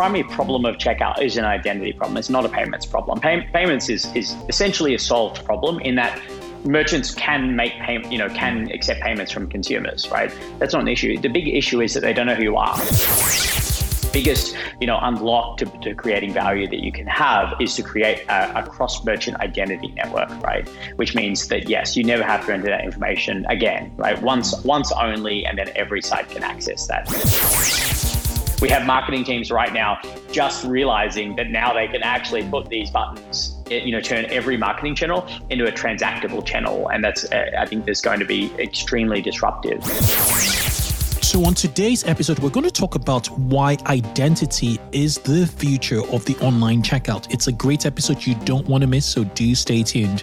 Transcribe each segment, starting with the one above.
primary problem of checkout is an identity problem. It's not a payments problem. Pay- payments is is essentially a solved problem in that merchants can make pay, you know can accept payments from consumers, right? That's not an issue. The big issue is that they don't know who you are. Biggest, you know, unlock to, to creating value that you can have is to create a, a cross merchant identity network, right? Which means that yes, you never have to enter that information again, right? Once, once only, and then every site can access that. We have marketing teams right now just realizing that now they can actually put these buttons, you know, turn every marketing channel into a transactable channel. And that's, uh, I think, that's going to be extremely disruptive. So, on today's episode, we're going to talk about why identity is the future of the online checkout. It's a great episode you don't want to miss, so do stay tuned.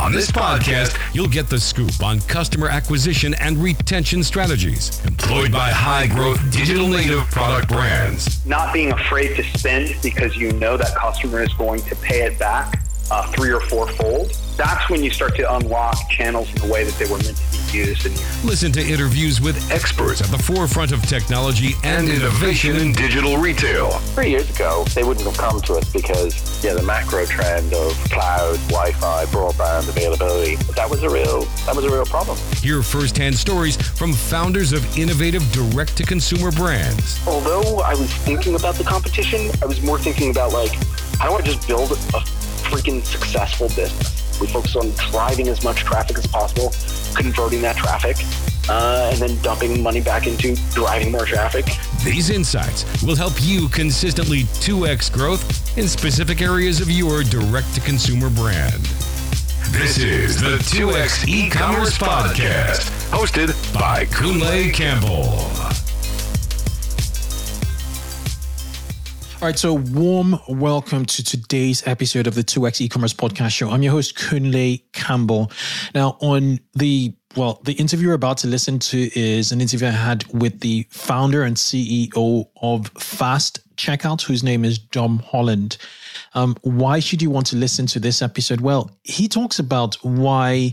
On this podcast, you'll get the scoop on customer acquisition and retention strategies employed by high growth digital native product brands. Not being afraid to spend because you know that customer is going to pay it back uh, three or four fold. That's when you start to unlock channels in the way that they were meant to be used. And Listen to interviews with experts at the forefront of technology and innovation in digital retail. Three years ago, they wouldn't have come to us because yeah, the macro trend of cloud, Wi-Fi, broadband availability that was a real that was a real problem. Hear firsthand stories from founders of innovative direct-to-consumer brands. Although I was thinking about the competition, I was more thinking about like how do I just build a freaking successful business? We focus on driving as much traffic as possible, converting that traffic, uh, and then dumping money back into driving more traffic. These insights will help you consistently 2x growth in specific areas of your direct to consumer brand. This is the 2x e commerce podcast, hosted by Kunle Campbell. All right, so warm welcome to today's episode of the 2x e-commerce podcast show. I'm your host, Kunle Campbell. Now, on the well, the interview you're about to listen to is an interview I had with the founder and CEO of Fast Checkout, whose name is Domm Holland. Um, why should you want to listen to this episode? Well, he talks about why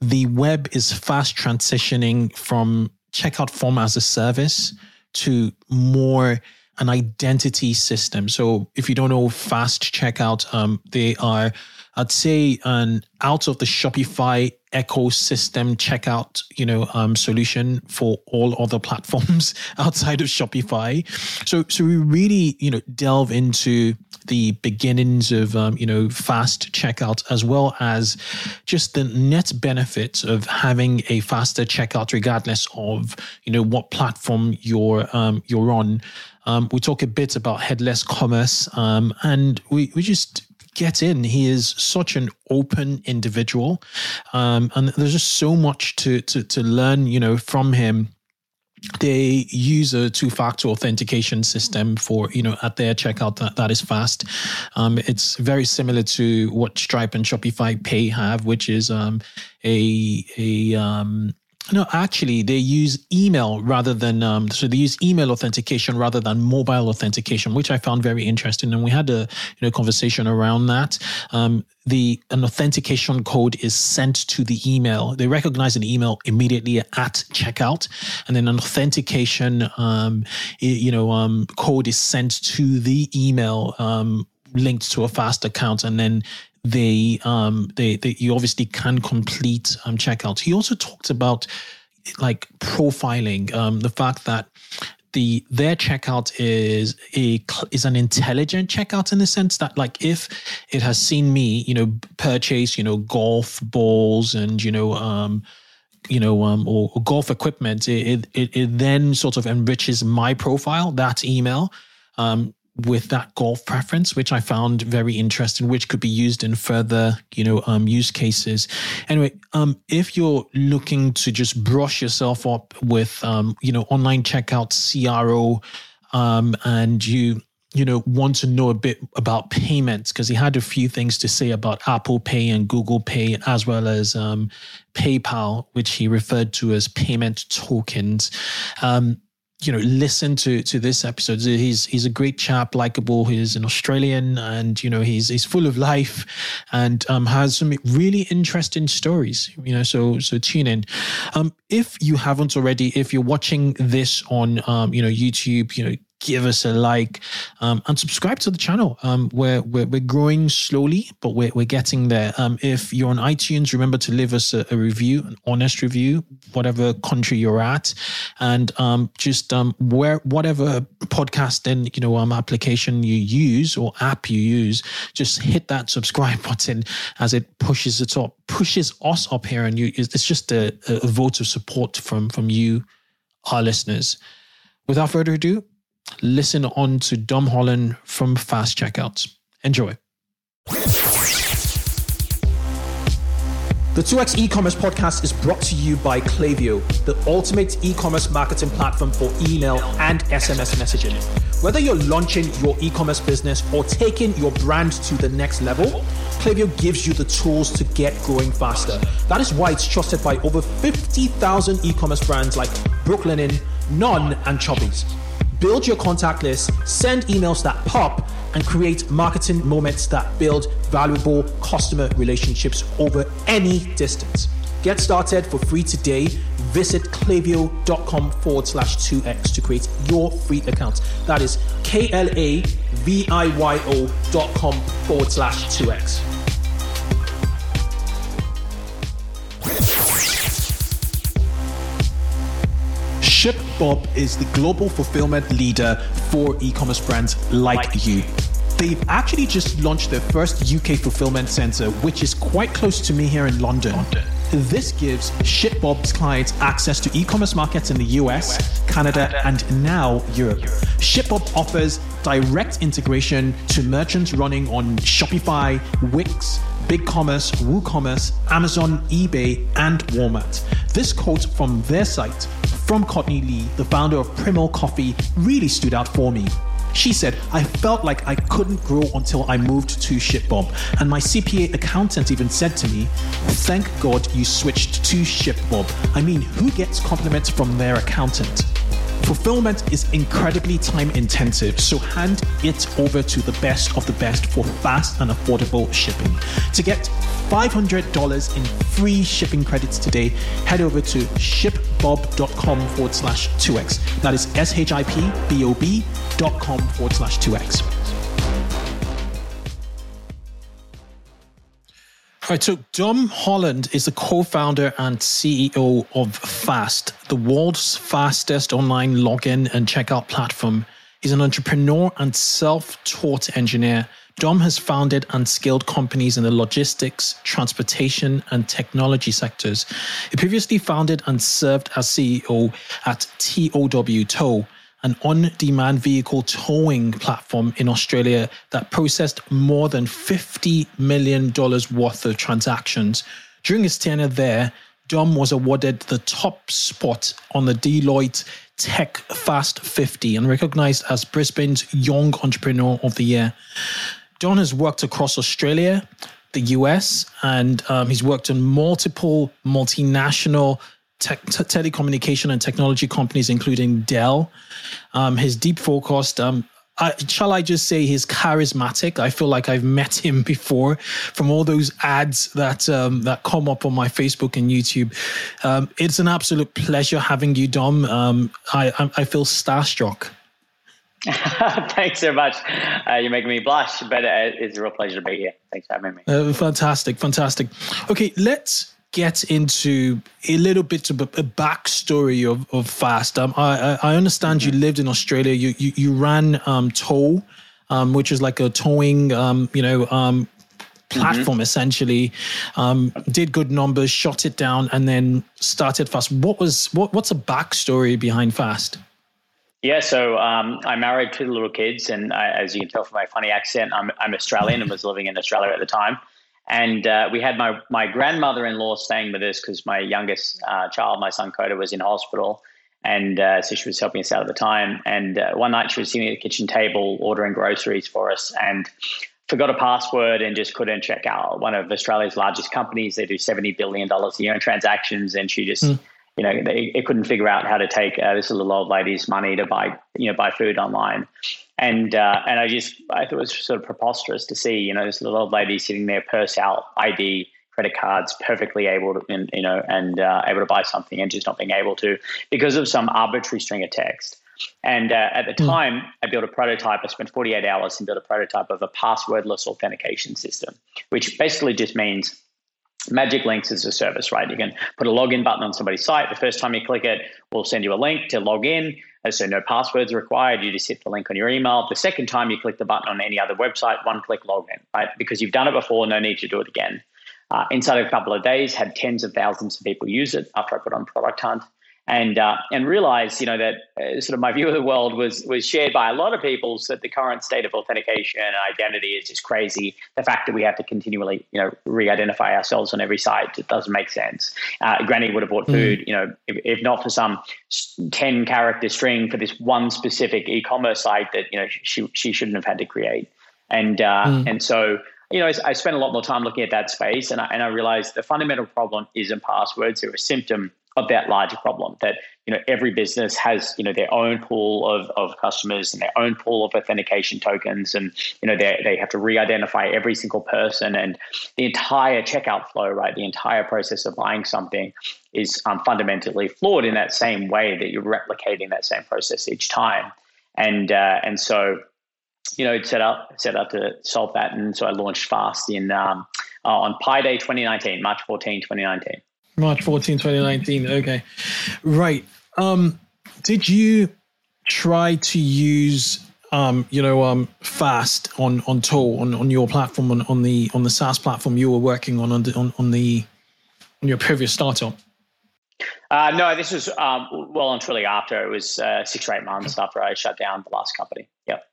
the web is fast transitioning from checkout form as a service to more an identity system. So if you don't know fast checkout, um, they are, I'd say, an out of the Shopify ecosystem checkout, you know, um, solution for all other platforms outside of Shopify. So, so we really, you know, delve into the beginnings of, um, you know, fast checkout as well as just the net benefits of having a faster checkout, regardless of, you know, what platform you're um, you're on. Um, we talk a bit about headless commerce, um, and we we just get in. He is such an open individual, um, and there's just so much to to to learn, you know, from him they use a two-factor authentication system for you know at their checkout that, that is fast um, it's very similar to what stripe and shopify pay have which is um, a a um, no, actually, they use email rather than um, so they use email authentication rather than mobile authentication, which I found very interesting. And we had a you know conversation around that. Um, the an authentication code is sent to the email. They recognize an email immediately at checkout, and then an authentication um, you know um, code is sent to the email um, linked to a fast account and then they um they, you obviously can complete um checkout. He also talked about like profiling, um the fact that the their checkout is a is an intelligent checkout in the sense that like if it has seen me you know purchase you know golf balls and you know um you know um or, or golf equipment it, it it then sort of enriches my profile that email um with that golf preference, which I found very interesting, which could be used in further, you know, um, use cases. Anyway, um, if you're looking to just brush yourself up with, um, you know, online checkout CRO, um, and you you know, want to know a bit about payments because he had a few things to say about Apple Pay and Google Pay, as well as um, PayPal, which he referred to as payment tokens. Um, you know, listen to to this episode. He's he's a great chap, likable. He's an Australian, and you know, he's he's full of life, and um, has some really interesting stories. You know, so so tune in. Um, if you haven't already, if you're watching this on um, you know YouTube, you know, give us a like um, and subscribe to the channel. Um, we're, we're, we're growing slowly, but we're, we're getting there. Um, if you're on iTunes, remember to leave us a, a review, an honest review, whatever country you're at, and um, just um, where whatever podcast and you know um, application you use or app you use, just hit that subscribe button as it pushes it up, pushes us up here, and you. It's just a, a vote of support from from you, our listeners. Without further ado, listen on to Domm Holland from Fast Checkouts. Enjoy. The 2x e-commerce podcast is brought to you by Klaviyo, the ultimate e-commerce marketing platform for email and SMS messaging. Whether you're launching your e-commerce business or taking your brand to the next level, Klaviyo gives you the tools to get growing faster. That is why it's trusted by over 50,000 e-commerce brands like Brooklinen, None, and Chubbies build your contact list, send emails that pop, and create marketing moments that build valuable customer relationships over any distance. Get started for free today. Visit klaviyo.com forward slash 2x to create your free account. That is K L A V I Y O dot com forward slash 2x. ShipBob is the global fulfillment leader for e commerce brands like you. They've actually just launched their first UK fulfillment center, which is quite close to me here in London. London. This gives ShipBob's clients access to e commerce markets in the US, Canada, and now Europe. ShipBob offers direct integration to merchants running on Shopify, Wix, BigCommerce, WooCommerce, Amazon, eBay, and Walmart. This quote from their site from Courtney Lee, the founder of Primo Coffee, really stood out for me. She said, I felt like I couldn't grow until I moved to ShipBob. And my CPA accountant even said to me, Thank God you switched to ShipBob. I mean, who gets compliments from their accountant? Fulfillment is incredibly time intensive, so hand it over to the best of the best for fast and affordable shipping. To get $500 in free shipping credits today, head over to shipbob.com forward slash 2x. That is S H I P B O B dot com forward slash 2x. Right, so Domm Holland is the co-founder and CEO of Fast, the world's fastest online login and checkout platform. He's an entrepreneur and self-taught engineer. Domm has founded and scaled companies in the logistics, transportation, and technology sectors. He previously founded and served as CEO at TOW Tow, an on demand vehicle towing platform in Australia that processed more than $50 million worth of transactions. During his tenure there, Domm was awarded the top spot on the Deloitte Tech Fast 50 and recognized as Brisbane's Young Entrepreneur of the Year. Domm has worked across Australia, the US, and um, he's worked in multiple multinational te- telecommunication and technology companies, including Dell. Um, his deep focused, um, I, shall I just say he's charismatic? I feel like I've met him before from all those ads that um, that come up on my Facebook and YouTube. Um, it's an absolute pleasure having you, Domm. Um, I, I feel starstruck. Thanks so much. Uh, you're making me blush, but uh, it's a real pleasure to be here. Thanks for having me. Uh, fantastic, fantastic. Okay, let's get into a little bit of a, backstory of, of Fast. Um, I, I understand mm-hmm. you lived in Australia. You you, you ran um, Tow, um, which is like a towing, um, you know, um, platform mm-hmm. essentially. Um, did good numbers, shot it down, and then started Fast. What was what? What's a backstory behind Fast? Yeah, so um, I'm married, two little kids, and I, as you can tell from my funny accent, I'm, I'm Australian and was living in Australia at the time. And uh, we had my, my grandmother in law staying with us because my youngest uh, child, my son Coda, was in hospital. And uh, so she was helping us out at the time. And uh, one night she was sitting at the kitchen table ordering groceries for us and forgot a password and just couldn't check out. One of Australia's largest companies, they do $70 billion a year in transactions. And she just, mm. you know, they, they, couldn't figure out how to take uh, this little old lady's money to buy, you know, buy food online. And uh, and I just I thought it was sort of preposterous to see you know this little old lady sitting there, purse out, ID, credit cards, perfectly able to and, you know and uh, able to buy something, and just not being able to because of some arbitrary string of text. And uh, at the hmm. time, I built a prototype. I spent 48 hours and built a prototype of a passwordless authentication system, which basically just means Magic Links is a service, right? You can put a login button on somebody's site. The first time you click it, we'll send you a link to log in. So no passwords required. You just hit the link on your email. The second time you click the button on any other website, one click login, right? Because you've done it before, no need to do it again. Uh, inside of a couple of days, had tens of thousands of people use it after I put on Product Hunt and uh, and realized, you know, that uh, sort of my view of the world was was shared by a lot of people. So that the current state of authentication and identity is just crazy. The fact that we have to continually, you know, re-identify ourselves on every site it doesn't make sense. Uh, Granny would have bought food, mm. you know, if, if, not for some ten character string for this one specific e-commerce site that you know she she shouldn't have had to create. And uh, mm. and so you know, I, I spent a lot more time looking at that space, and I, and I realized the fundamental problem isn't passwords; they're a symptom of that larger problem that you know every business has you know their own pool of, of customers and their own pool of authentication tokens and you know they, they have to re-identify every single person. And the entire checkout flow right the entire process of buying something is um, fundamentally flawed in that same way that you're replicating that same process each time. And uh, and so you know set up set out to solve that. And so I launched fast in um, uh, on Pi Day 2019 March 14 2019 March 14, 2019. Okay. Right. Um, did you try to use um, you know, um, fast on on Tow on, on your platform on, on the on the SaaS platform you were working on on the, on, on the on your previous startup? Uh, no, this was um, well and truly after it was uh, six or eight months after I shut down the last company. Yep.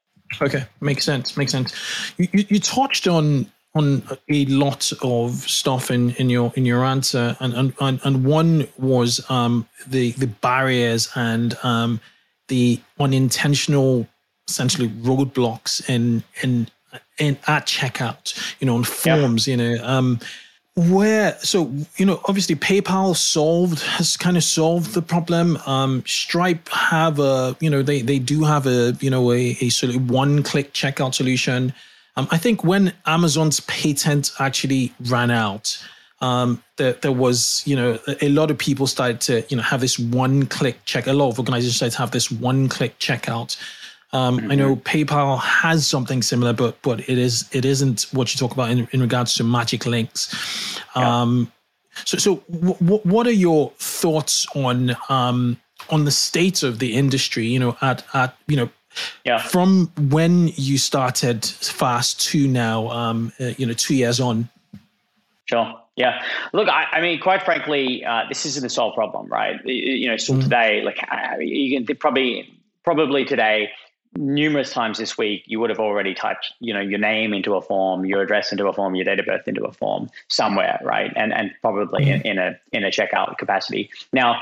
Okay, makes sense. Makes sense. You, you, you touched on on a lot of stuff in, in your in your answer, and and and one was um, the the barriers and um, the unintentional essentially roadblocks in in in at checkout, you know, on forms, yeah. you know. Um, where so you know obviously paypal solved has kind of solved the problem um stripe have a you know they they do have a you know a, a sort of one click checkout solution um, I think when Amazon's patent actually ran out, um, there, there was, you know, a, lot of people started to, you know, have this one-click check. A lot of organizations started to have this one-click checkout. Um, mm-hmm. I know PayPal has something similar, but but it is it isn't what you talk about in, in regards to magic links. Yeah. Um, so so w- what are your thoughts on um, on the state of the industry? You know, at at you know yeah. From when you started fast to now, um, uh, you know, two years on. Sure. Yeah. Look, I, I mean, quite frankly, uh, this isn't a solved problem, right? You know, still mm today, like you can probably probably today, numerous times this week, you would have already typed, you know, your name into a form, your address into a form, your date of birth into a form somewhere, right? And and probably mm in, in a in a checkout capacity. Now,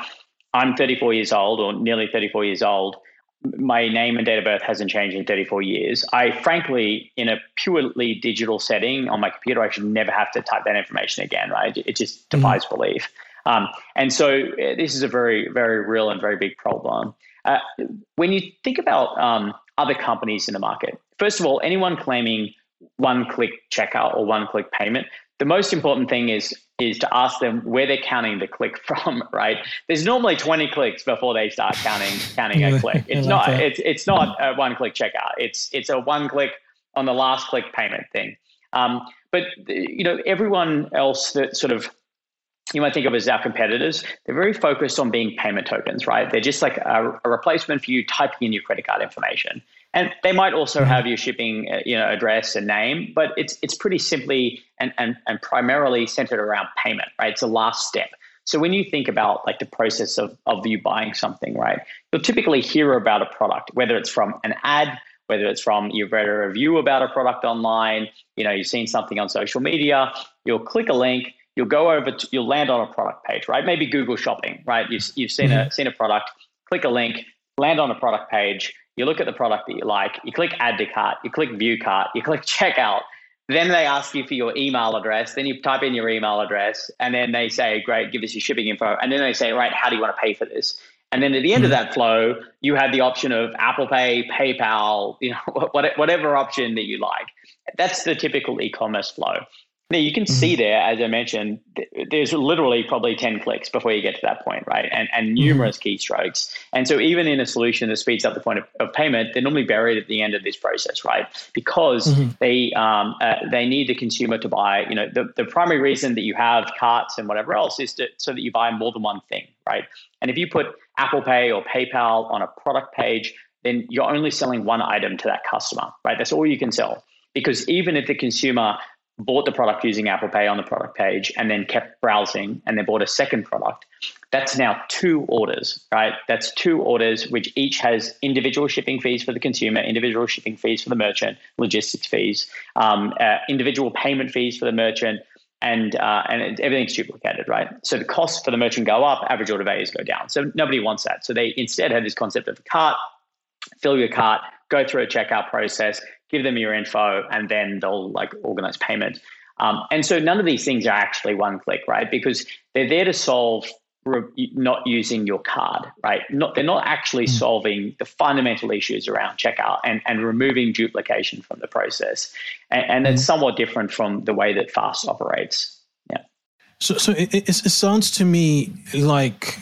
I'm 34 years old, or nearly 34 years old my name and date of birth hasn't changed in 34 years. I frankly, in a purely digital setting on my computer, I should never have to type that information again, right? It just mm-hmm. defies mm-hmm. belief. Um, and so uh, this is a very, very real and very big problem. Uh, when you think about um, other companies in the market, first of all, anyone claiming one click checkout or one click payment, the most important thing is is to ask them where they're counting the click from, right? There's normally 20 clicks before they start counting counting a click. It's not it's it's not a one click checkout. It's it's a one click on the last click payment thing. Um, but you know everyone else that sort of you might think of as our competitors, they're very focused on being payment tokens, right? They're just like a, a replacement for you typing in your credit card information. And they might also mm-hmm. have your shipping, uh, you know, address and name, but it's it's pretty simply and, and and primarily centered around payment, right? It's the last step. So when you think about like the process of of you buying something, right, you'll typically hear about a product, whether it's from an ad, whether it's from you've read a review about a product online, you know, you've seen something on social media, you'll click a link, you'll go over, to, you'll land on a product page, right? Maybe Google Shopping, right? You've you've seen mm-hmm. a seen a product click a link, land on a product page, you look at the product that you like, you click add to cart, you click view cart, you click checkout. Then they ask you for your email address. Then you type in your email address, and then they say, "Great, give us your shipping info." And then they say, "Right, how do you want to pay for this?" And then at the end of hmm. that flow, you have the option of Apple Pay, PayPal, you know, whatever option that you like. That's the typical e-commerce flow. Now you can mm-hmm. see there, as I mentioned, there's literally probably 10 clicks before you get to that point, right? And, and numerous mm-hmm. keystrokes. And so even in a solution that speeds up the point of, of, payment, they're normally buried at the end of this process, right? Because mm-hmm. they um, uh, they need the consumer to buy, you know, the, the primary reason that you have carts and whatever else is to, so that you buy more than one thing, right? And if you put Apple Pay or PayPal on a product page, then you're only selling one item to that customer, right? That's all you can sell. Because even if the consumer bought the product using Apple Pay on the product page and then kept browsing and then bought a second product, that's now two orders, right? That's two orders, which each has individual shipping fees for the consumer, individual shipping fees for the merchant, logistics fees, um, uh, individual payment fees for the merchant, and uh, and everything's duplicated, right? So the costs for the merchant go up, average order values go down. So nobody wants that. So they instead have this concept of a cart, fill your cart, go through a checkout process, give them your info, and then they'll like organize payment. Um, and so none of these things are actually one click, right? Because they're there to solve re- not using your card, right? Not they're not actually mm. solving the fundamental issues around checkout and, and removing duplication from the process. And, and it's somewhat different from the way that Fast operates. Yeah. So, so it, it, it sounds to me like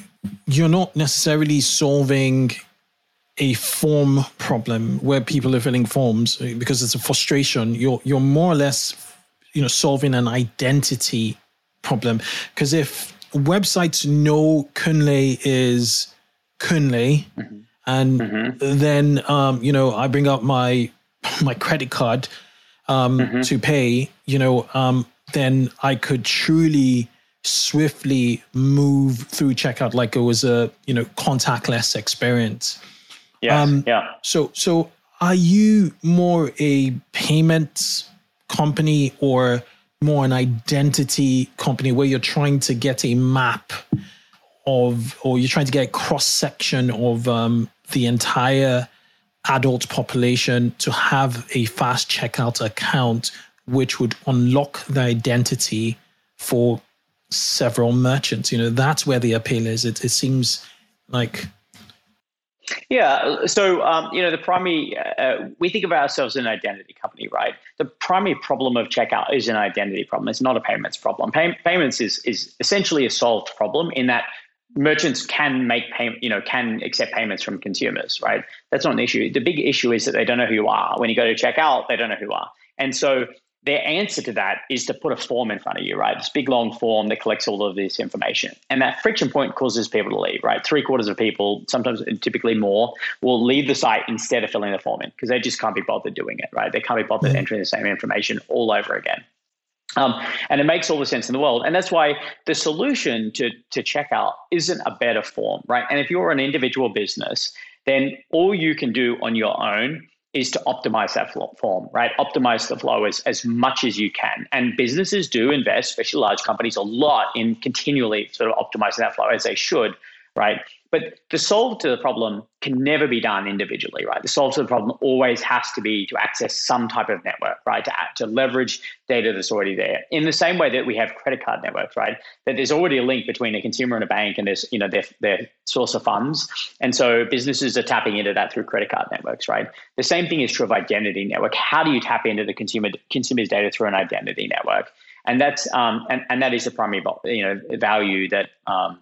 you're not necessarily solving a form problem where people are filling forms because it's a frustration. You're you're more or less, you know, solving an identity problem. Because if websites know Kunle is Kunle, mm-hmm. and mm-hmm. then um, you know I bring up my my credit card um, mm-hmm. to pay, you know, um, then I could truly swiftly move through checkout like it was a you know contactless experience. Yeah. Um, yeah. So, so are you more a payments company or more an identity company where you're trying to get a map of, or you're trying to get a cross section of um, the entire adult population to have a fast checkout account, which would unlock the identity for several merchants. You know, that's where the appeal is. It, it seems like yeah. So, um, you know, the primary, uh, we think of ourselves as an identity company, right? The primary problem of checkout is an identity problem. It's not a payments problem. Pay- payments is, is essentially a solved problem in that merchants can make payment, you know, can accept payments from consumers, right? That's not an issue. The big issue is that they don't know who you are. When you go to checkout, they don't know who you are. And so their answer to that is to put a form in front of you, right? This big long form that collects all of this information. And that friction point causes people to leave, right? Three quarters of people, sometimes typically more, will leave the site instead of filling the form in because they just can't be bothered doing it, right? They can't be bothered entering the same information all over again. Um, and it makes all the sense in the world. And that's why the solution to, to checkout isn't a better form, right? And if you're an individual business, then all you can do on your own is to optimize that form, right? Optimize the flow as, as much as you can. And businesses do invest, especially large companies, a lot in continually sort of optimizing that flow as they should, right? But the solve to the problem can never be done individually, right? The solve to the problem always has to be to access some type of network, right? To, to leverage data that's already there. In the same way that we have credit card networks, right? That there's already a link between a consumer and a bank and there's, you know, their, their source of funds. And so businesses are tapping into that through credit card networks, right? The same thing is true of identity network. How do you tap into the consumer consumer's data through an identity network? And that's um, and, and that is the primary you know value that um,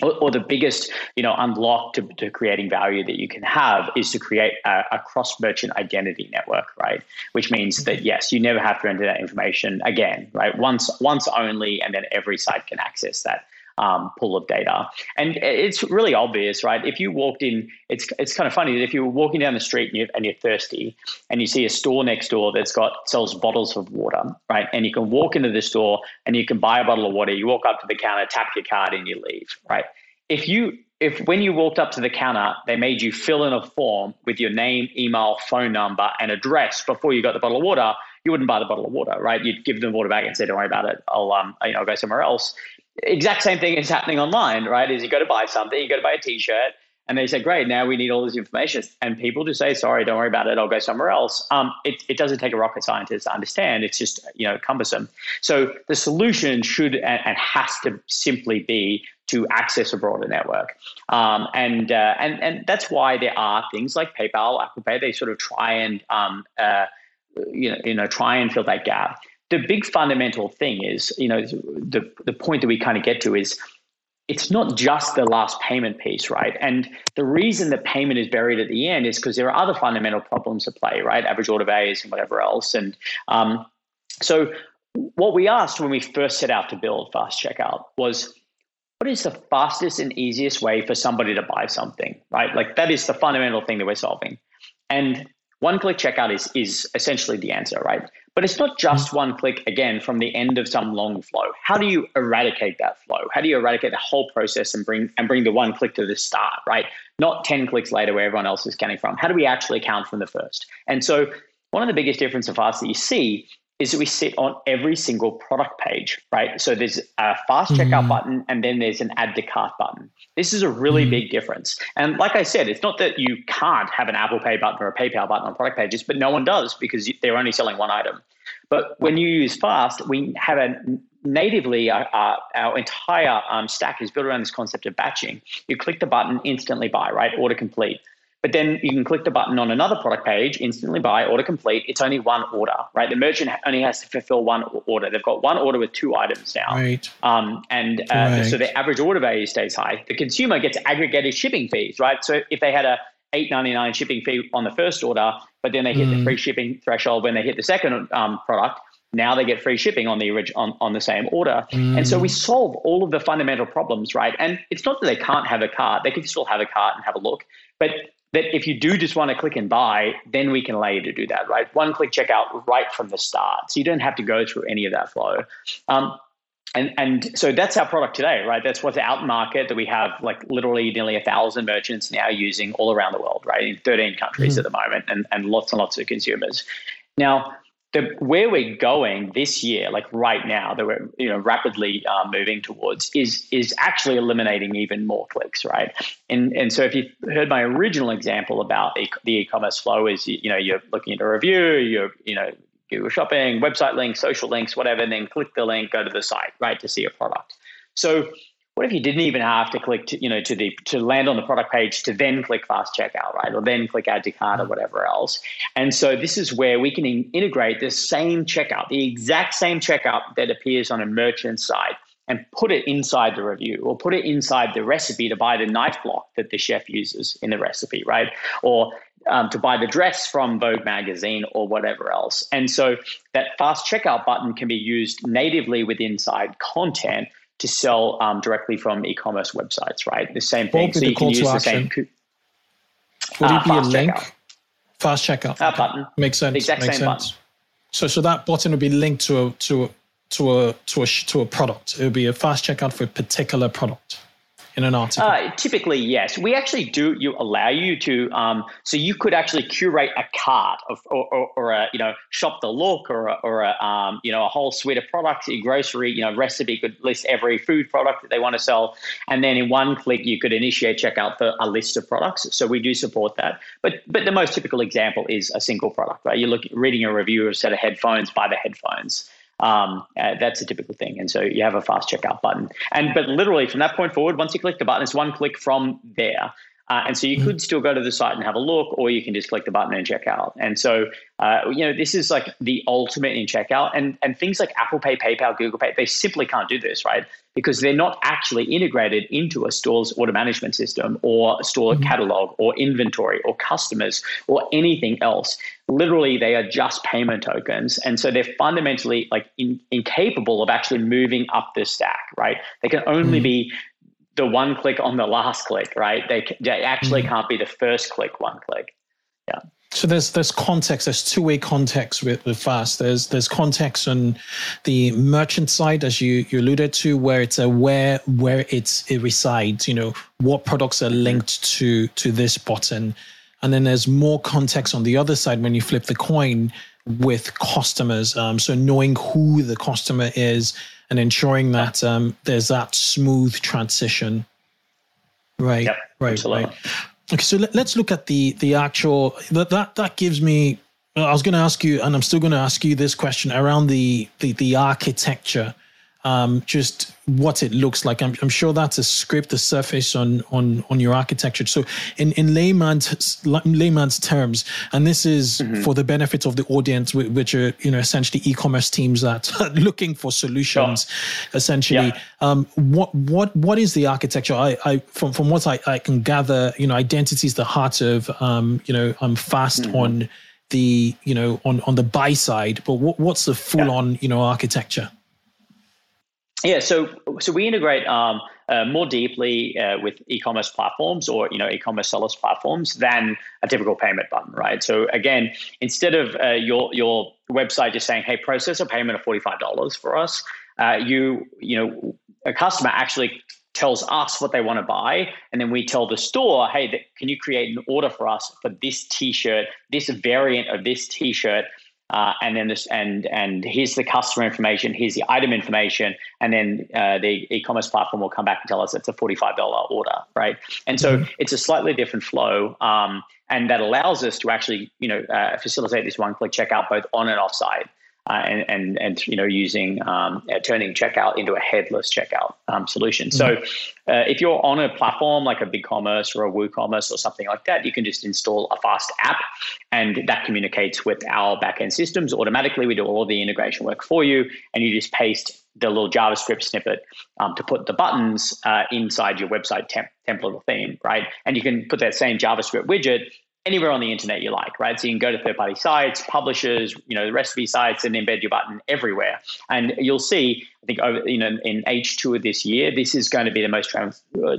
or, or, the biggest you know unlock to, to, creating value that you can have is to create a, a, cross merchant identity network right? Which means that mm-hmm. yes you never have to enter that information again right? Once once only and then every site can access that um, pool of data and it's really obvious right if you walked in it's it's kind of funny that if you were walking down the street and you're, and you're thirsty and you see a store next door that's got sells bottles of water right and you can walk into the store and you can buy a bottle of water you walk up to the counter tap your card and you leave right if you if when you walked up to the counter, they made you fill in a form with your name, email, phone number, and address before you got the bottle of water, you wouldn't buy the bottle of water, right? You'd give them the water back and say, "Don't worry about it. I'll um, you know, I'll go somewhere else." Exact same thing is happening online, right? Is you go to buy something, you go to buy a T-shirt, and they say, great, now we need all this information. And people just say, sorry, don't worry about it. I'll go somewhere else. Um, it, it doesn't take a rocket scientist to understand. It's just, you know, cumbersome. So the solution should and, and has to simply be to access a broader network. Um, and, uh, and, and that's why there are things like PayPal, Apple Pay, they sort of try and, um, uh, you, know, you know, try and fill that gap. The big fundamental thing is, you know, the, the point that we kind of get to is it's not just the last payment piece, right? And the reason the payment is buried at the end is because there are other fundamental problems at play, right? Average order values and whatever else. And um, so, what we asked when we first set out to build Fast Checkout was what is the fastest and easiest way for somebody to buy something, right? Like that is the fundamental thing that we're solving. And one click checkout is, is essentially the answer, right? But it's not just mm-hmm. one click again from the end of some long flow. How do you eradicate that flow? How do you eradicate the whole process and bring and bring the one click to the start, right? Not 10 clicks later where everyone else is counting from. How do we actually count from the first? And so one of the biggest differences of us that you see is that we sit on every single product page, right? So there's a fast checkout mm-hmm. button and then there's an add to cart button. This is a really mm-hmm. big difference. And like I said, it's not that you can't have an Apple Pay button or a PayPal button on product pages, but no one does because they're only selling one item. But when you use fast, we have a natively uh, uh, our entire um, stack is built around this concept of batching. You click the button, instantly buy, right? Order complete. But then you can click the button on another product page, instantly buy, order complete. It's only one order, right? The merchant only has to fulfill one order. They've got one order with two items now. Right. Um, and uh, right. so the average order value stays high. The consumer gets aggregated shipping fees, right? So if they had a eight ninety nine shipping fee on the first order, but then they hit mm. the free shipping threshold when they hit the second um, product, now they get free shipping on the original on, on the same order. Mm. And so we solve all of the fundamental problems, right? And it's not that they can't have a cart; they can still have a cart and have a look. But that if you do just want to click and buy, then we can allow you to do that, right? One click checkout right from the start. So you don't have to go through any of that flow. Um, and and so that's our product today, right? That's what's out market that we have like literally nearly a thousand merchants now using all around the world, right? In 13 countries mm-hmm. at the moment and, and lots and lots of consumers. Now, the where we're going this year, like right now, that we're you know rapidly uh, moving towards, is is actually eliminating even more clicks, right? And and so if you heard my original example about e- the e-commerce flow, is you know you're looking at a review, you're you know Google Shopping, website links, social links, whatever, and then click the link, go to the site, right, to see a product. So what if you didn't even have to click to you know to the to land on the product page to then click fast checkout right? Or then click add to cart or whatever else. And so this is where we can in- integrate the same checkout the exact same checkout that appears on a merchant site and put it inside the review or put it inside the recipe to buy the knife block that the chef uses in the recipe right? Or um, to buy the dress from Vogue magazine or whatever else. And so that fast checkout button can be used natively with inside content to sell um, directly from e-commerce websites, right? The same thing. So you can use the same. Would uh, it be a link? Checkout. Fast checkout. Uh, button. Makes sense. The exact Makes same sense. button. So, so that button would be linked to a to a to a to a to a product. It would be a fast checkout for a particular product in an article? Uh, typically, yes. We actually do you allow you to. Um, so you could actually curate a cart of, or, or, or, a you know shop the look or a, or a um, you know a whole suite of products. Your grocery you know recipe could list every food product that they want to sell, and then in one click you could initiate checkout for a list of products. So we do support that. But but the most typical example is a single product. Right? You're looking reading a review of a set of headphones. Buy the headphones. Um, uh, that's a typical thing. And so you have a fast checkout button. And but literally from that point forward, once you click the button, it's one click from there. Uh, and so you could still go to the site and have a look, or you can just click the button and check out. And so, uh, you know, this is like the ultimate in checkout. And and things like Apple Pay, PayPal, Google Pay, they simply can't do this, right? Because they're not actually integrated into a store's order management system or store mm-hmm. catalog or inventory or customers or anything else. Literally, they are just payment tokens, and so they're fundamentally like in, incapable of actually moving up the stack, right? They can only mm-hmm. be the one click on the last click, right? They, they actually mm. can't be the first click, one click. Yeah. So there's there's context. There's two way context with, with fast. There's there's context on the merchant side, as you, you alluded to, where it's aware where it's it resides. You know what products are linked to to this button, and then there's more context on the other side when you flip the coin with customers. Um, so knowing who the customer is and ensuring that um, there's that smooth transition Right. Yep, right. absolutely. Right. Okay, so let, us look at the the actual that that that gives me. I was going to ask you, and I'm still going to ask you this question around the the, the architecture um, just what it looks like. I'm, I'm, sure that's a script, the surface on on on your architecture. So, in in layman's layman's terms, and this is mm-hmm. for the benefit of the audience, which are you know essentially e-commerce teams that are looking for solutions. Sure. Essentially, yeah. um, what what what is the architecture? I, I from from what I, I can gather, you know, identity is the heart of um, you know I'm fast mm-hmm. on the you know on on the buy side, but what, what's the full yeah. on you know architecture? Yeah, so so we integrate um, uh, more deeply uh, with e-commerce platforms or you know e-commerce sellers platforms than a typical payment button, right? So again, instead of uh, your your website just saying, "Hey, process a payment of forty five dollars for us," uh, you you know a customer actually tells us what they want to buy, and then we tell the store, "Hey, can you create an order for us for this T-shirt, this variant of this T-shirt?" Uh, and then this and and here's the customer information, here's the item information, and then uh, the e-commerce platform will come back and tell us it's a forty-five dollar order, right? And so mm-hmm. it's a slightly different flow, um, and that allows us to actually you know uh, facilitate this one-click checkout both on and off site uh, and, and and you know using um, uh, turning checkout into a headless checkout um, solution. Mm-hmm. So uh, if you're on a platform like a BigCommerce or a WooCommerce or something like that, you can just install a fast app, and that communicates with our backend systems automatically. We do all the integration work for you, and you just paste the little JavaScript snippet um, to put the buttons uh, inside your website temp- template or theme, right? And you can put that same JavaScript widget anywhere on the internet you like, right? So you can go to third party sites, publishers, you know, the recipe sites, and embed your button everywhere. And you'll see, I think, over you know, in H2 of this year, this is going to be the most trans- uh,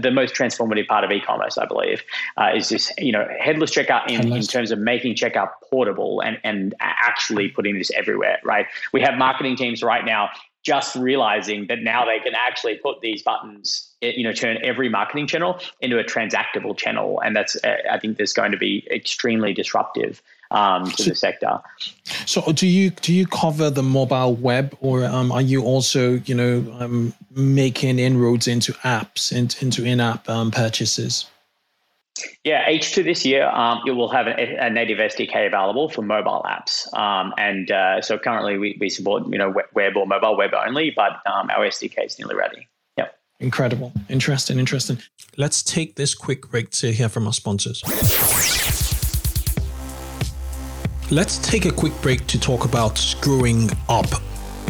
the most transformative part of e-commerce, I believe, uh, is this you know headless checkout in, headless. in terms of making checkout portable and and actually putting this everywhere, right? We have marketing teams right now just realizing that now they can actually put these buttons, eh, you know, turn every marketing channel into a transactable channel, and that's uh, I think there's going to be extremely disruptive um, to so, the sector. So, do you do you cover the mobile web, or um, are you also, you know, um, making inroads into apps, into, into in-app um, purchases? Yeah, H2 this year, um, it will have a, a, native SDK available for mobile apps. Um, and uh, so currently we, we support, you know, web or mobile web only, but um, our SDK is nearly ready. Yep. Incredible. Interesting. Interesting. Let's take this quick break to hear from our sponsors. Let's take a quick break to talk about screwing up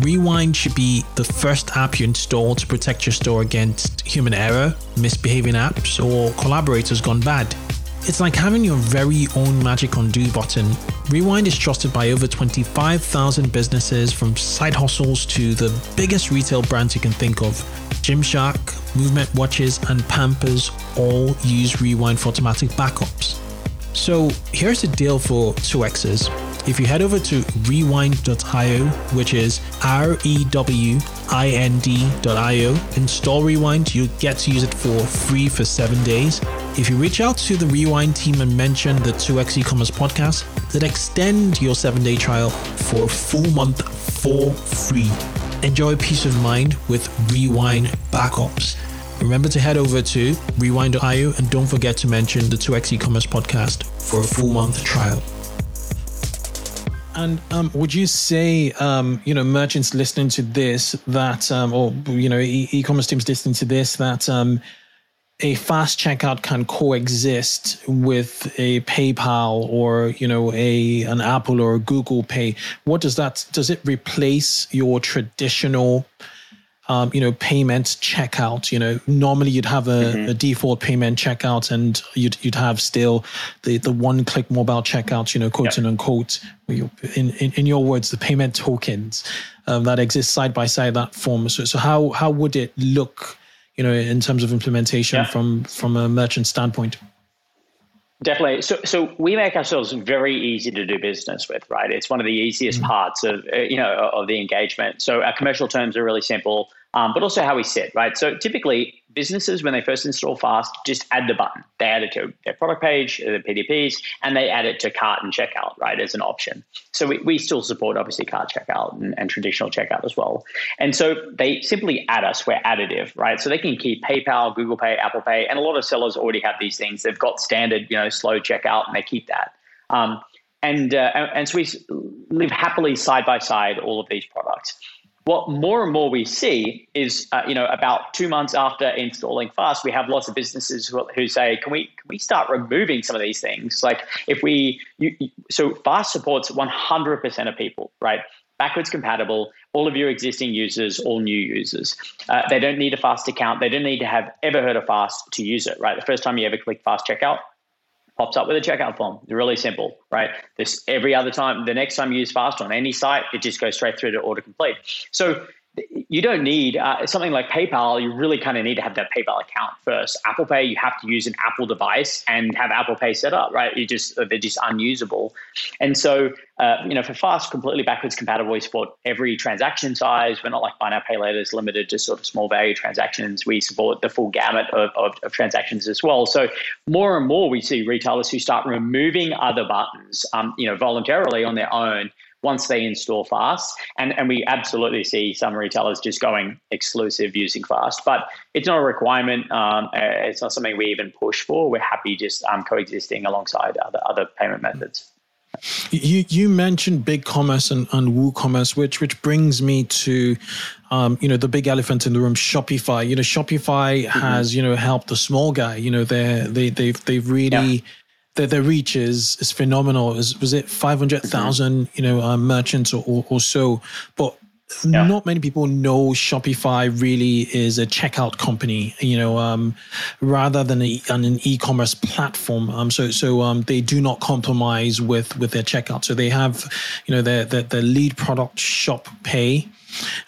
Rewind should be the first app you install to protect your store against human error, misbehaving apps, or collaborators gone bad. It's like having your very own magic undo button. Rewind is trusted by over 25,000 businesses from side hustles to the biggest retail brands you can think of. Gymshark, Movement Watches, and Pampers all use Rewind for automatic backups. So here's the deal for 2X's. If you head over to rewind.io, which is R E W I N D.io, install Rewind, you'll get to use it for free for seven days. If you reach out to the Rewind team and mention the 2X e commerce podcast, they'll extend your seven day trial for a full month for free. Enjoy peace of mind with Rewind backups. Remember to head over to rewind.io and don't forget to mention the 2x e-commerce podcast for a full month trial. And um, would you say, um, you know, merchants listening to this that, um, or you know, e- commerce teams listening to this that um, a fast checkout can coexist with a PayPal or you know a an Apple or a Google Pay? What does that does it replace your traditional um, you know, payment checkout. You know, normally you'd have a, mm-hmm. a, default payment checkout, and you'd you'd have still the the one click mobile checkout. You know, quote yep. unquote. In, in in your words, the payment tokens um, that exist side by side that form. So so how how would it look? you know, in terms of implementation yeah. from from a merchant standpoint? Definitely. So, so we make ourselves very easy to do business with, right? It's one of the easiest mm-hmm. parts of uh, you know of the engagement. So our commercial terms are really simple um, but also how we sit, right? So typically, businesses, when they first install Fast, just add the button. They add it to their product page, their PDPs, and they add it to cart and checkout, right, as an option. So we, we still support, obviously, cart checkout and, and traditional checkout as well. And so they simply add us. We're additive, right? So they can keep PayPal, Google Pay, Apple Pay, and a lot of sellers already have these things. They've got standard, you know, slow checkout, and they keep that. Um, and, uh, and so we live happily side by side all of these products what more and more we see is, uh, you know, about two months after installing Fast, we have lots of businesses who, who say, "Can we can we start removing some of these things?" Like if we, you, so Fast supports 100% of people, right? Backwards compatible, all of your existing users, all new users. Uh, they don't need a Fast account. They don't need to have ever heard of Fast to use it, right? The first time you ever click Fast Checkout, pops up with a checkout form. It's really simple, right? This every other time, the next time you use Fast on any site, it just goes straight through to order complete. So you don't need uh, something like PayPal. You really kind of need to have that PayPal account first. Apple Pay, you have to use an Apple device and have Apple Pay set up, right? You just they're just unusable. And so, uh, you know, for Fast, completely backwards compatible, we support every transaction size. We're not like buy now pay later is limited to sort of small value transactions. We support the full gamut of, of, of, transactions as well. So more and more, we see retailers who start removing other buttons, um, you know, voluntarily on their own once they install Fast. And, and we absolutely see some retailers just going exclusive using Fast, but it's not a requirement. Um, it's not something we even push for. We're happy just um, coexisting alongside other, other payment methods. You you mentioned BigCommerce and, and WooCommerce, which which brings me to um, you know the big elephant in the room, Shopify. You know, Shopify mm-hmm. has you know helped the small guy. You know, they they they've they've really yeah their, their reach is is phenomenal. Was, was it five hundred thousand you know uh, merchants or, or, or, so? But yeah. not many people know Shopify really is a checkout company. You know, um, rather than a, an e-commerce platform. Um, so so um, they do not compromise with with their checkout. So they have you know their their, their lead product Shop Pay,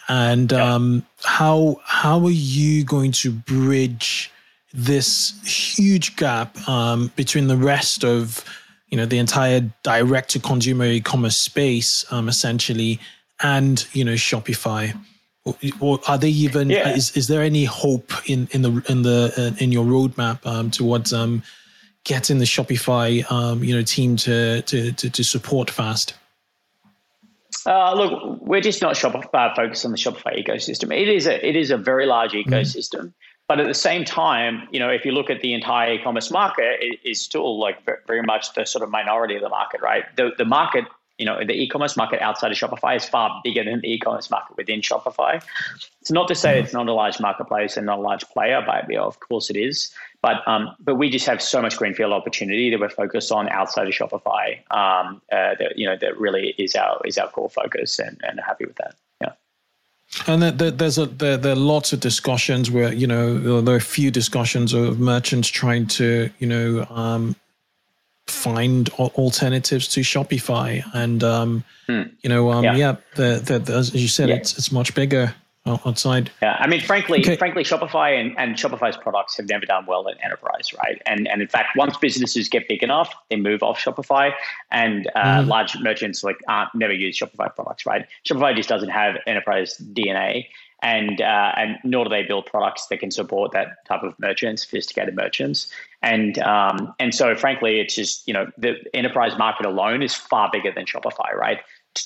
and yeah. um, how how are you going to bridge this huge gap um, between the rest of you know the entire direct to consumer e-commerce space um, essentially and you know shopify or, or are they even yeah. is, is there any hope in in the in the uh, in your roadmap um, towards um, getting the shopify um, you know team to, to to to support fast uh, look, we're just not Shopify focused on the Shopify ecosystem. It is a it is a very large mm-hmm. ecosystem. Mm. But at the same time, you know, if you look at the entire e-commerce market, it is still like very much the sort of minority of the market, right? The the market, you know, the e-commerce market outside of Shopify is far bigger than the e-commerce market within Shopify. It's not to say it's not a large marketplace and not a large player, but of course it is. But um, but we just have so much greenfield opportunity that we're focused on outside of Shopify. Um, uh, that you know that really is our is our core focus, and and happy with that. And there's a there, there, are lots of discussions where you know there are a few discussions of merchants trying to you know um, find alternatives to Shopify, and um, hmm. you know um, yeah, yeah the, the, as you said, yeah. it's it's much bigger outside. Yeah, I mean, frankly, okay. frankly, Shopify and, and Shopify's products have never done well in enterprise, right? And and in fact, once businesses get big enough, they move off Shopify, and uh, mm. large merchants like aren't never use Shopify products, right? Shopify just doesn't have enterprise DNA. And uh, and nor do they build products that can support that type of merchants, sophisticated merchants, and um, and so frankly, it's just you know the enterprise market alone is far bigger than Shopify, right?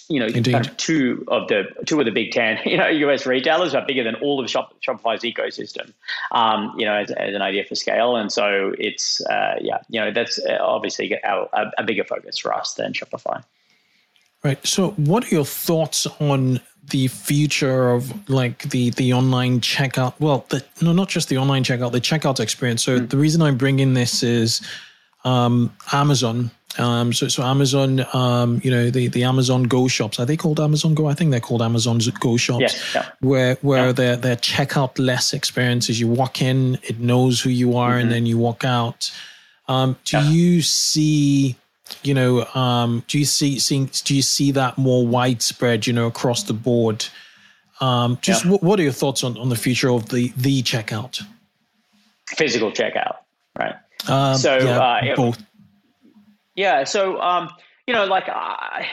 You know, kind of two of the two of the big ten, you know, US retailers are bigger than all of Shop, Shopify's ecosystem. Um, you know, as, as, an idea for scale, and so it's uh, yeah, you know, that's uh, obviously a, a bigger focus for us than Shopify. Right. So, what are your thoughts on the future of like the the online checkout? Well, the, no, not just the online checkout, the checkout experience. So, mm. the reason I'm bringing this is um, Amazon um, so, so Amazon, um, you know, the, the Amazon Go shops, are they called Amazon Go? I think they're called Amazon Go shops, yes, yeah. where where yeah. their their checkout less experiences. You walk in, it knows who you are, mm-hmm. and then you walk out. Um, do yeah. you see, you know, um, do you see, see, do you see that more widespread, you know, across the board? Um, just yeah. what are your thoughts on, on the future of the the checkout? Physical checkout, right? Um, so yeah, uh, both. Yeah. So um, you know, like I,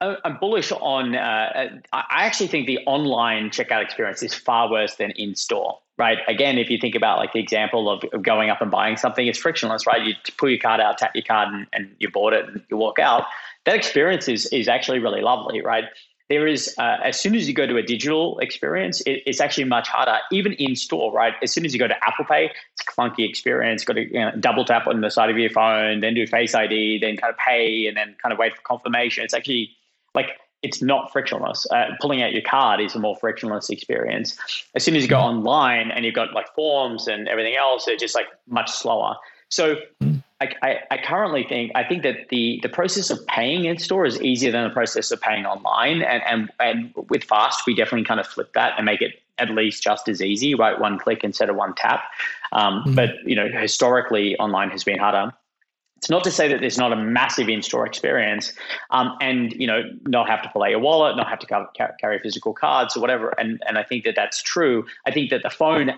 I'm bullish on. Uh, I actually think the online checkout experience is far worse than in store. Right. Again, if you think about like the example of, of going up and buying something, it's frictionless, right? You pull your card out, tap your card, and, and you bought it, and you walk out. That experience is is actually really lovely, right? There is uh, as soon as you go to a digital experience, it, it's actually much harder, even in store, right? As soon as you go to Apple Pay, it's a clunky experience. Got to you know, double tap on the side of your phone, then do Face ID, then kind of pay, and then kind of wait for confirmation. It's actually like it's not frictionless. Uh, pulling out your card is a more frictionless experience. As soon as you go mm-hmm. online and you've got like forms and everything else, it's just like much slower. So mm-hmm. I, I, I, currently think I think that the the process of paying in store is easier than the process of paying online. And and and with Fast, we definitely kind of flip that and make it at least just as easy, right? One click instead of one tap. Um, mm-hmm. But you know, historically, online has been harder. It's not to say that there's not a massive in-store experience, um, and you know, not have to pull out your wallet, not have to carry physical cards or whatever. And and I think that that's true. I think that the phone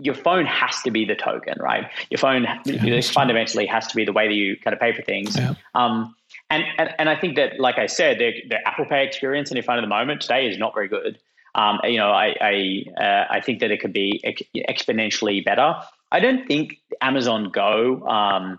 your phone has to be the token, right? Your phone yeah, fundamentally has to be the way that you kind of pay for things. Yeah. Um, and, and and I think that, like I said, the, the Apple Pay experience in your phone at the moment today is not very good. Um, you know, I I, uh, I think that it could be ex- exponentially better. I don't think Amazon Go um,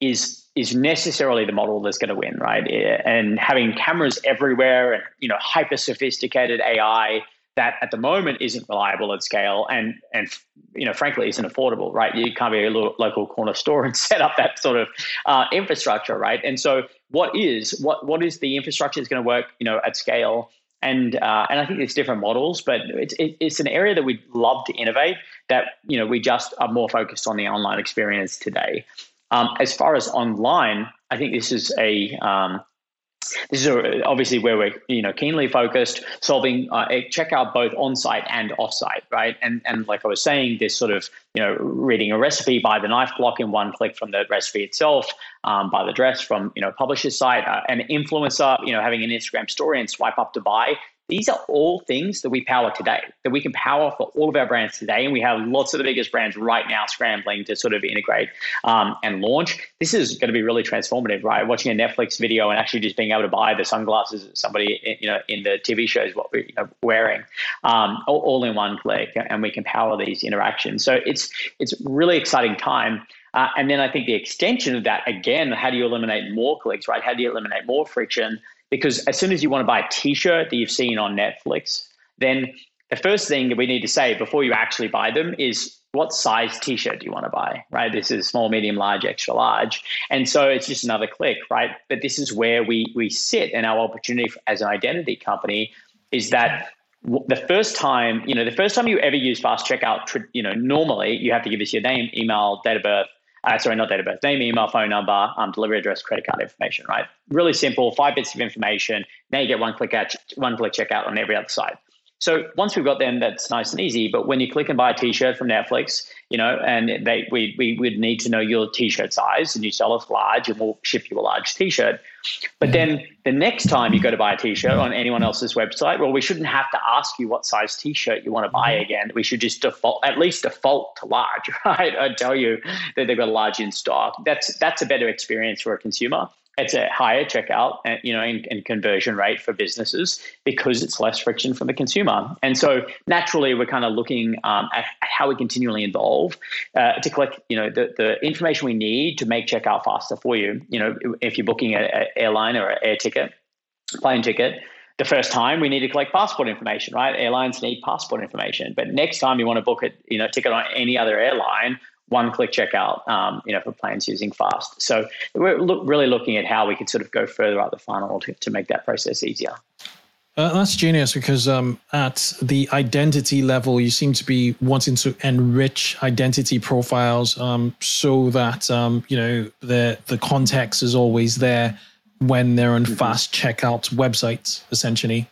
is is necessarily the model that's going to win, right? And having cameras everywhere and you know hyper sophisticated AI that at the moment isn't reliable at scale and and you know frankly isn't affordable right you can't be a local corner store and set up that sort of uh, infrastructure right and so what is what what is the infrastructure that's going to work you know at scale and uh, and I think there's different models, but it's it, it's an area that we'd love to innovate. That you know we just are more focused on the online experience today. Um, as far as online, I think this is a um, this is obviously where we're you know keenly focused, solving uh, checkout both on site and off site, right? And and like I was saying, this sort of you know reading a recipe buy the knife block in one click from the recipe itself, um, buy the dress from you know publisher's site, uh, an influencer, you know having an Instagram story and swipe up to buy these are all things that we power today, that we can power for all of our brands today. And we have lots of the biggest brands right now scrambling to sort of integrate um, and launch. This is going to be really transformative, right? Watching a Netflix video and actually just being able to buy the sunglasses that somebody you know in the TV shows what we're you know, wearing, um, all, all in one click, and we can power these interactions. So it's it's really exciting time. Uh, and then I think the extension of that, again, how do you eliminate more clicks, right? How do you eliminate more friction? Because as soon as you want to buy a T-shirt that you've seen on Netflix, then the first thing that we need to say before you actually buy them is what size T-shirt do you want to buy, right? This is small, medium, large, extra large, and so it's just another click, right? But this is where we we sit, and our opportunity as an identity company is that the first time, you know, the first time you ever use fast checkout, you know, normally you have to give us your name, email, date of birth, uh, sorry, not birth, name, email, phone number, um, delivery address, credit card information, right? Really simple, five bits of information. Now you get one click out, one click checkout on every other side. So once we've got them, that's nice and easy. But when you click and buy a T-shirt from Netflix, you know, and they we we would need to know your T-shirt size, and you sell us large, and we'll ship you a large T-shirt. But then the next time you go to buy a T-shirt on anyone else's website, well, we shouldn't have to ask you what size T-shirt you want to buy mm-hmm. again. We should just default, at least default to large, right? I tell you that they've got a large in stock. That's that's a better experience for a consumer it's a higher checkout and you know and, conversion rate for businesses because it's less friction for the consumer and so naturally we're kind of looking um, at, at, how we continually evolve uh, to collect you know the, the information we need to make checkout faster for you you know if you're booking an airline or an air ticket plane ticket the first time we need to collect passport information, right? Airlines need passport information. But next time you want to book a you know ticket on any other airline, one click checkout, um, you know, for plans using fast. So we're look, really looking at how we could sort of go further up the funnel to, to make that process easier. Uh, that's genius because um, at the identity level, you seem to be wanting to enrich identity profiles um, so that um, you know the the context is always there when they're on mm-hmm. fast checkout websites, essentially.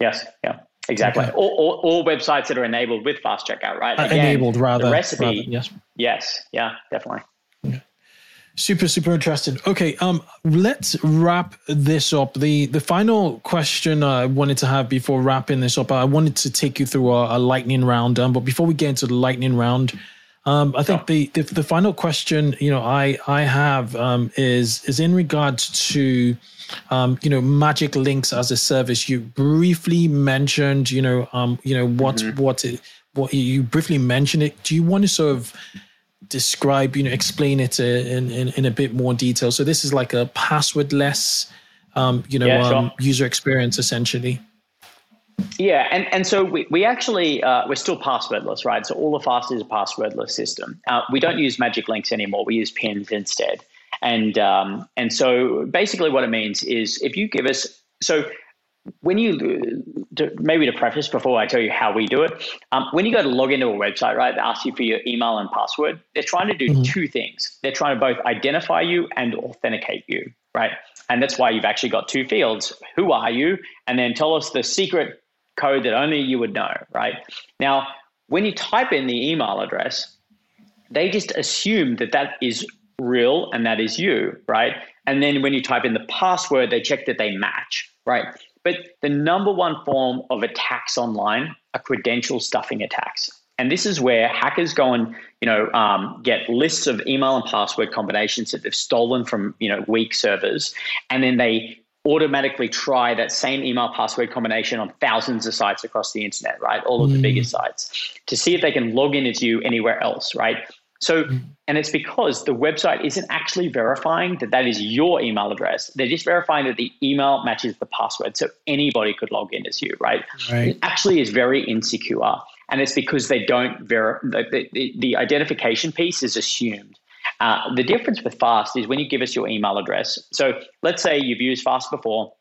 Yes. Yeah. Exactly. Okay. All, all, all, websites that are enabled with fast checkout, right? Again, enabled rather. The recipe. Rather, yes. Yes. Yeah. Definitely. Super, super interesting. Okay, um, let's wrap this up. The the final question I wanted to have before wrapping this up, I wanted to take you through a, a lightning round. Um, but before we get into the lightning round, um, I think the, the, the final question, you know, I I have um, is is in regards to, um, you know, Magic Links as a service. You briefly mentioned, you know, um, you know what mm-hmm. what it, what you briefly mentioned it. Do you want to sort of describe, you know, explain it in, in, in a bit more detail. So this is like a passwordless, um, you know, yeah, sure. um, user experience essentially. Yeah, and, and so we, we actually uh, we're still passwordless, right? So all the fast is a passwordless system. Uh, we don't use magic links anymore. We use pins instead. And um, and so basically, what it means is if you give us so when you maybe to preface before I tell you how we do it, um, when you go to log into a website, right, they ask you for your email and password. They're trying to do mm-hmm. two things. They're trying to both identify you and authenticate you, right? And that's why you've actually got two fields. Who are you? And then tell us the secret code that only you would know, right? Now, when you type in the email address, they just assume that that is real and that is you, right? And then when you type in the password, they check that they match, right? But the number one form of attacks online are credential stuffing attacks. And this is where hackers go and you know um, get lists of email and password combinations that they've stolen from you know weak servers, and then they automatically try that same email password combination on thousands of sites across the internet, right? All of the mm. biggest sites to see if they can log in as you anywhere else, right? So, mm. and it's because the website isn't actually verifying that that is your email address. They're just verifying that the email matches the password. So anybody could log in as you, right? right. It actually is very insecure. And it's because they don't verify, the, the, the, identification piece is assumed. Uh, the difference with Fast is when you give us your email address. So let's say you've used Fast before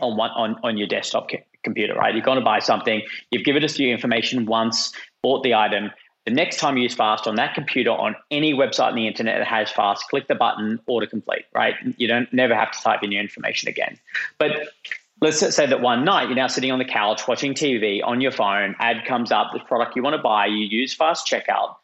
on one on, on your desktop computer, right? You're going to buy something, you've given us your information once, bought the item, the next time you use Fast on that computer on any website on the internet that has Fast, click the button, auto complete, right? You don't never have to type in your information again. But let's say that one night you're now sitting on the couch watching TV on your phone, ad comes up, the product you want to buy, you use Fast Checkout.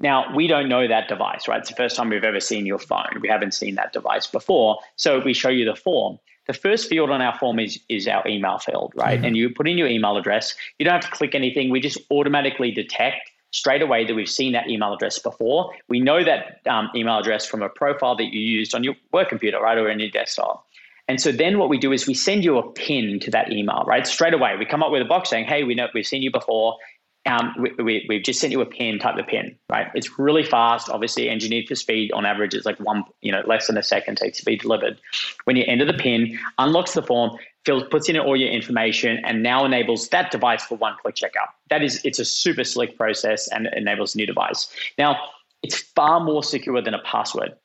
Now, we don't know that device, right? It's the first time we've ever seen your phone. We haven't seen that device before. So we show you the form. The first field on our form is, is our email field, right? Mm-hmm. And you put in your email address. You don't have to click anything. We just automatically detect straight away that we've seen that email address before. We know that um, email address from a profile that you used on your work computer, right, or in your desktop. And so then what we do is we send you a pin to that email, right? Straight away, we come up with a box saying, "Hey, we know we've seen you before. Um, we, we, have just sent you a pin. Type the pin, right? It's really fast. Obviously, engineered for speed. On average, it's like one, you know, less than a second takes to be delivered. When you enter the pin, unlocks the form, fills, puts in all your information, and now enables that device for one-click checkout. That is, it's a super slick process and enables a new device. Now, it's far more secure than a password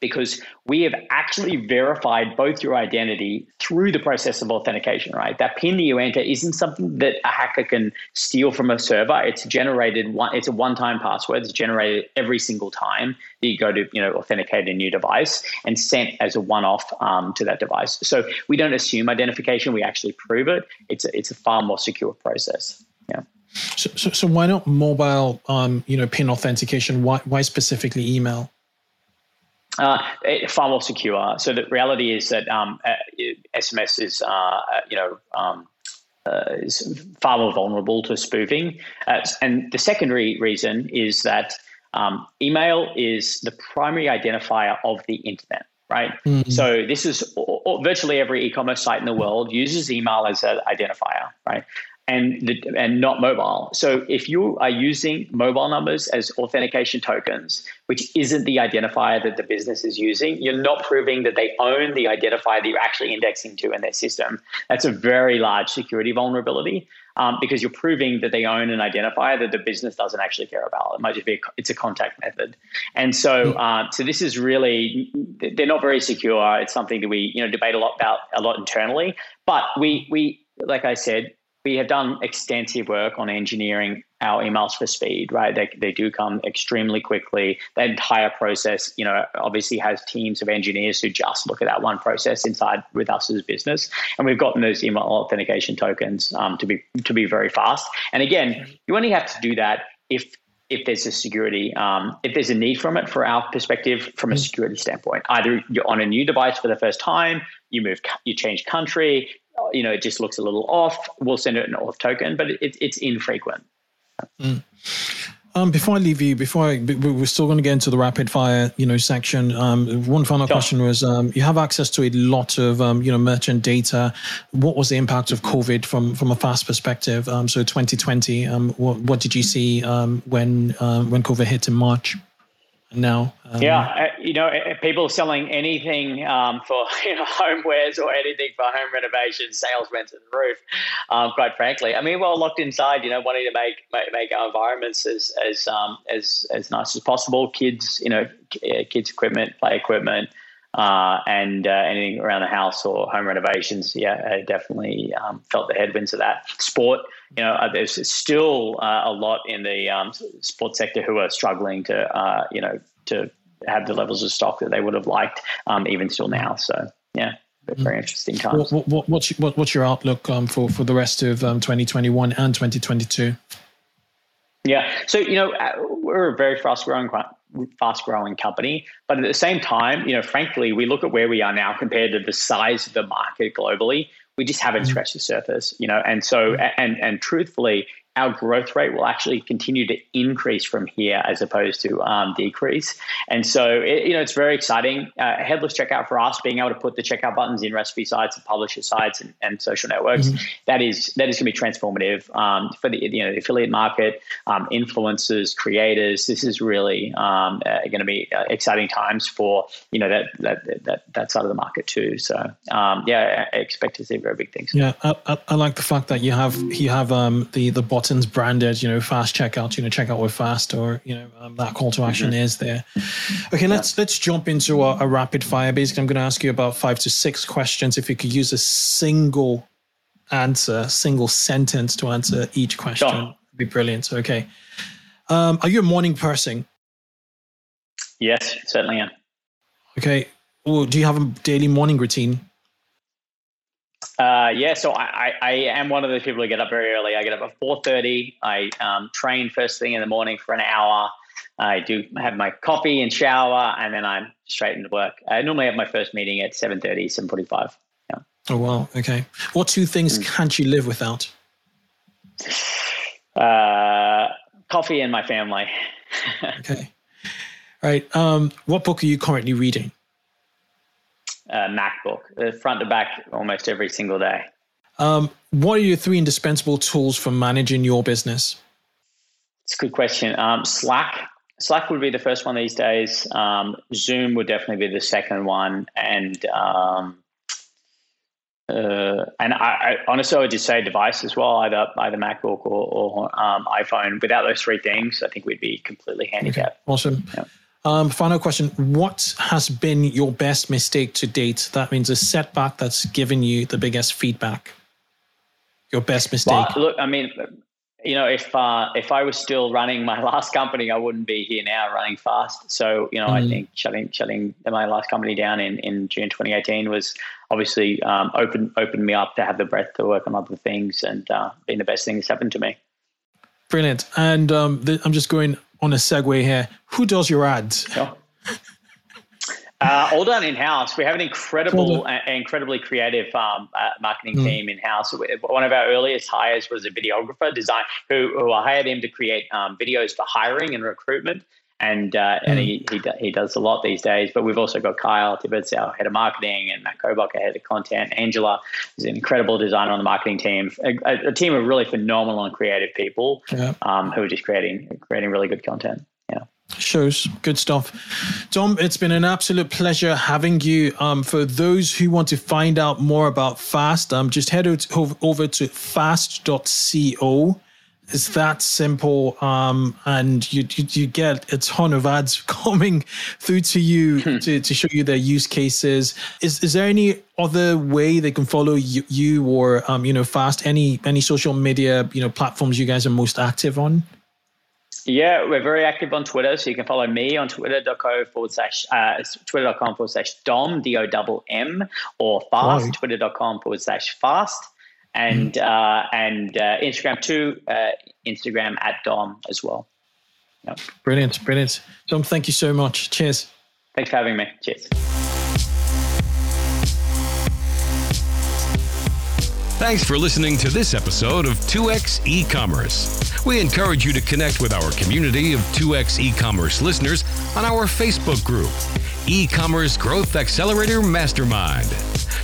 because we have actually verified both your identity through the process of authentication, right? That PIN that you enter isn't something that a hacker can steal from a server. It's generated one, it's a one-time password. It's generated every single time that you go to, you know, authenticate a new device and sent as a one-off um, to that device. So we don't assume identification. We actually prove it. It's a, it's a far more secure process. Yeah. So, so, so why not mobile, um, you know, PIN authentication? Why, why specifically email? Uh, far more secure. So the reality is that um, SMS uh, is, uh, uh, you know, um, uh, is far more vulnerable to spoofing. Uh, and the secondary reason is that um, email is the primary identifier of the internet. Right. Mm-hmm. So this is virtually every e-commerce site in the world uses email as an identifier. Right and the, and not mobile. So if you are using mobile numbers as authentication tokens, which isn't the identifier that the business is using, you're not proving that they own the identifier that you're actually indexing to in their system. That's a very large security vulnerability um, because you're proving that they own an identifier that the business doesn't actually care about. It might just be a, it's a contact method, and so uh, so this is really they're not very secure. It's something that we you know debate a lot about a lot internally, but we we like I said we have done extensive work on engineering our emails for speed, right? They, they do come extremely quickly. The entire process, you know, obviously has teams of engineers who just look at that one process inside with us as business. And we've gotten those email authentication tokens um, to be to be very fast. And again, you only have to do that if if there's a security, um, if there's a need from it, for our perspective, from a mm. security standpoint. Either you're on a new device for the first time, you move, you change country, you know, it just looks a little off. We'll send it an auth token, but it, it's infrequent. Mm. Um, before I leave you, before I, we're still going to get into the rapid fire, you know, section. Um, one final sure. question was: um, you have access to a lot of, um, you know, merchant data. What was the impact of COVID from from a fast perspective? Um, so 2020, um, what, what did you see when when COVID hit in March? Now. Um, yeah, uh, you know, people selling anything um, for you know homewares or anything for home renovation, sales to the roof. Um, quite frankly, I mean, we're locked inside, you know, wanting to make make, make our environments as as um, as as nice as possible. Kids, you know, kids equipment, play equipment. Uh, and uh, anything around the house or home renovations, yeah, I definitely um, felt the headwinds of that. Sport, you know, uh, there's still uh, a lot in the um, sports sector who are struggling to, uh, you know, to have the levels of stock that they would have liked, um, even still now. So, yeah. Very mm. interesting times. What, what, what's, what, what's your outlook um, for, for the rest of um, 2021 and 2022? Yeah, so you know we're a very fast growing fast growing company, but at the same time, you know, frankly, we look at where we are now compared to the size of the market globally we just haven't mm-hmm. scratched the surface, you know. And so, mm-hmm. and and truthfully, our growth rate will actually continue to increase from here as opposed to um, decrease. And so, it, you know, it's very exciting. Uh, headless checkout for us, being able to put the checkout buttons in recipe sites and publisher sites and, and social networks, mm-hmm. that is that is going to be transformative um, for the you know the affiliate market, um, influencers, creators. This is really um, uh, going to be uh, exciting times for you know that that that that side of the market too. So um, yeah, I expect to see very big things. Yeah, I, I, I like the fact that you have you have um, the the bot buttons branded, you know, fast checkout, you know, checkout with fast, or you know, um, that call to action mm-hmm. is there. Okay, let's let's jump into a, a rapid fire. Basically, I'm going to ask you about five to six questions. If you could use a single answer, single sentence to answer each question, sure. be brilliant. Okay, um, are you a morning person? Yes, certainly am. Okay. Well, do you have a daily morning routine? Uh, yeah, so I, I, I, am one of those people who get up very early. I get up at 4.30. I um, train first thing in the morning for an hour. I do have my coffee and shower, and then I'm straight into work. I normally have my first meeting at 7.30, 7.45. Yeah. Oh, wow. Okay. What two things mm. can't you live without? Uh, coffee and my family. okay. All right. Um, what book are you currently reading? Uh, MacBook, uh, front to back, almost every single day. Um, what are your three indispensable tools for managing your business? It's a good question. Um, Slack. Slack would be the first one these days. Um, Zoom would definitely be the second one, and um, uh, and I, I, honestly, I would just say device as well, either either MacBook or, or um, iPhone. Without those three things, I think we'd be completely handicapped. Okay, awesome. Yeah. Um, final question. What has been your best mistake to date? That means a setback that's given you the biggest feedback. Your best mistake. Well, look, I mean, you know, if uh, if I was still running my last company, I wouldn't be here now running fast. So, you know, mm. I think shutting shutting my last company down in, in June 2018 was obviously um, open opened me up to have the breadth to work on other things and uh, been the best thing that's happened to me. Brilliant. And um, I'm just going on a segue here. Who does your ads? Sure. Uh, all done in house. We have an incredible, uh, incredibly creative um, uh, marketing mm. team in house. One of our earliest hires was a videographer, design who, who I hired him to create um, videos for hiring and recruitment. And uh, and he, he he does a lot these days. But we've also got Kyle Tibbetts, our head of marketing, and Matt Kobach, our head of content. Angela is an incredible designer on the marketing team. A, a team of really phenomenal and creative people yeah. um, who are just creating creating really good content. Yeah. Shows good stuff. Domm, it's been an absolute pleasure having you. Um, for those who want to find out more about Fast, um, just head over to fast.co it's that simple um, and you, you, you get a ton of ads coming through to you hmm. to, to show you their use cases is is there any other way they can follow you, you or um, you know fast any any social media you know platforms you guys are most active on yeah, we're very active on Twitter. So you can follow me on twitter.co forward slash, uh, twitter.com forward slash Domm, D O double M, or fast, twitter.com forward slash fast and uh, and uh, Instagram too. Uh, Instagram at Domm as well. Yep. Brilliant, brilliant. Domm, thank you so much. Cheers. Thanks for having me. Cheers. Thanks for listening to this episode of 2x e-commerce. We encourage you to connect with our community of 2x e-commerce listeners on our Facebook group, E-commerce Growth Accelerator Mastermind.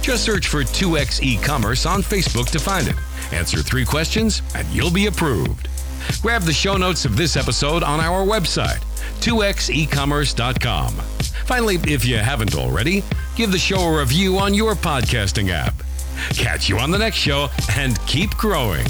Just search for 2x e-commerce on Facebook to find it. Answer 3 questions and you'll be approved. Grab the show notes of this episode on our website, 2xecommerce.com. Finally, if you haven't already, give the show a review on your podcasting app. Catch you on the next show and keep growing.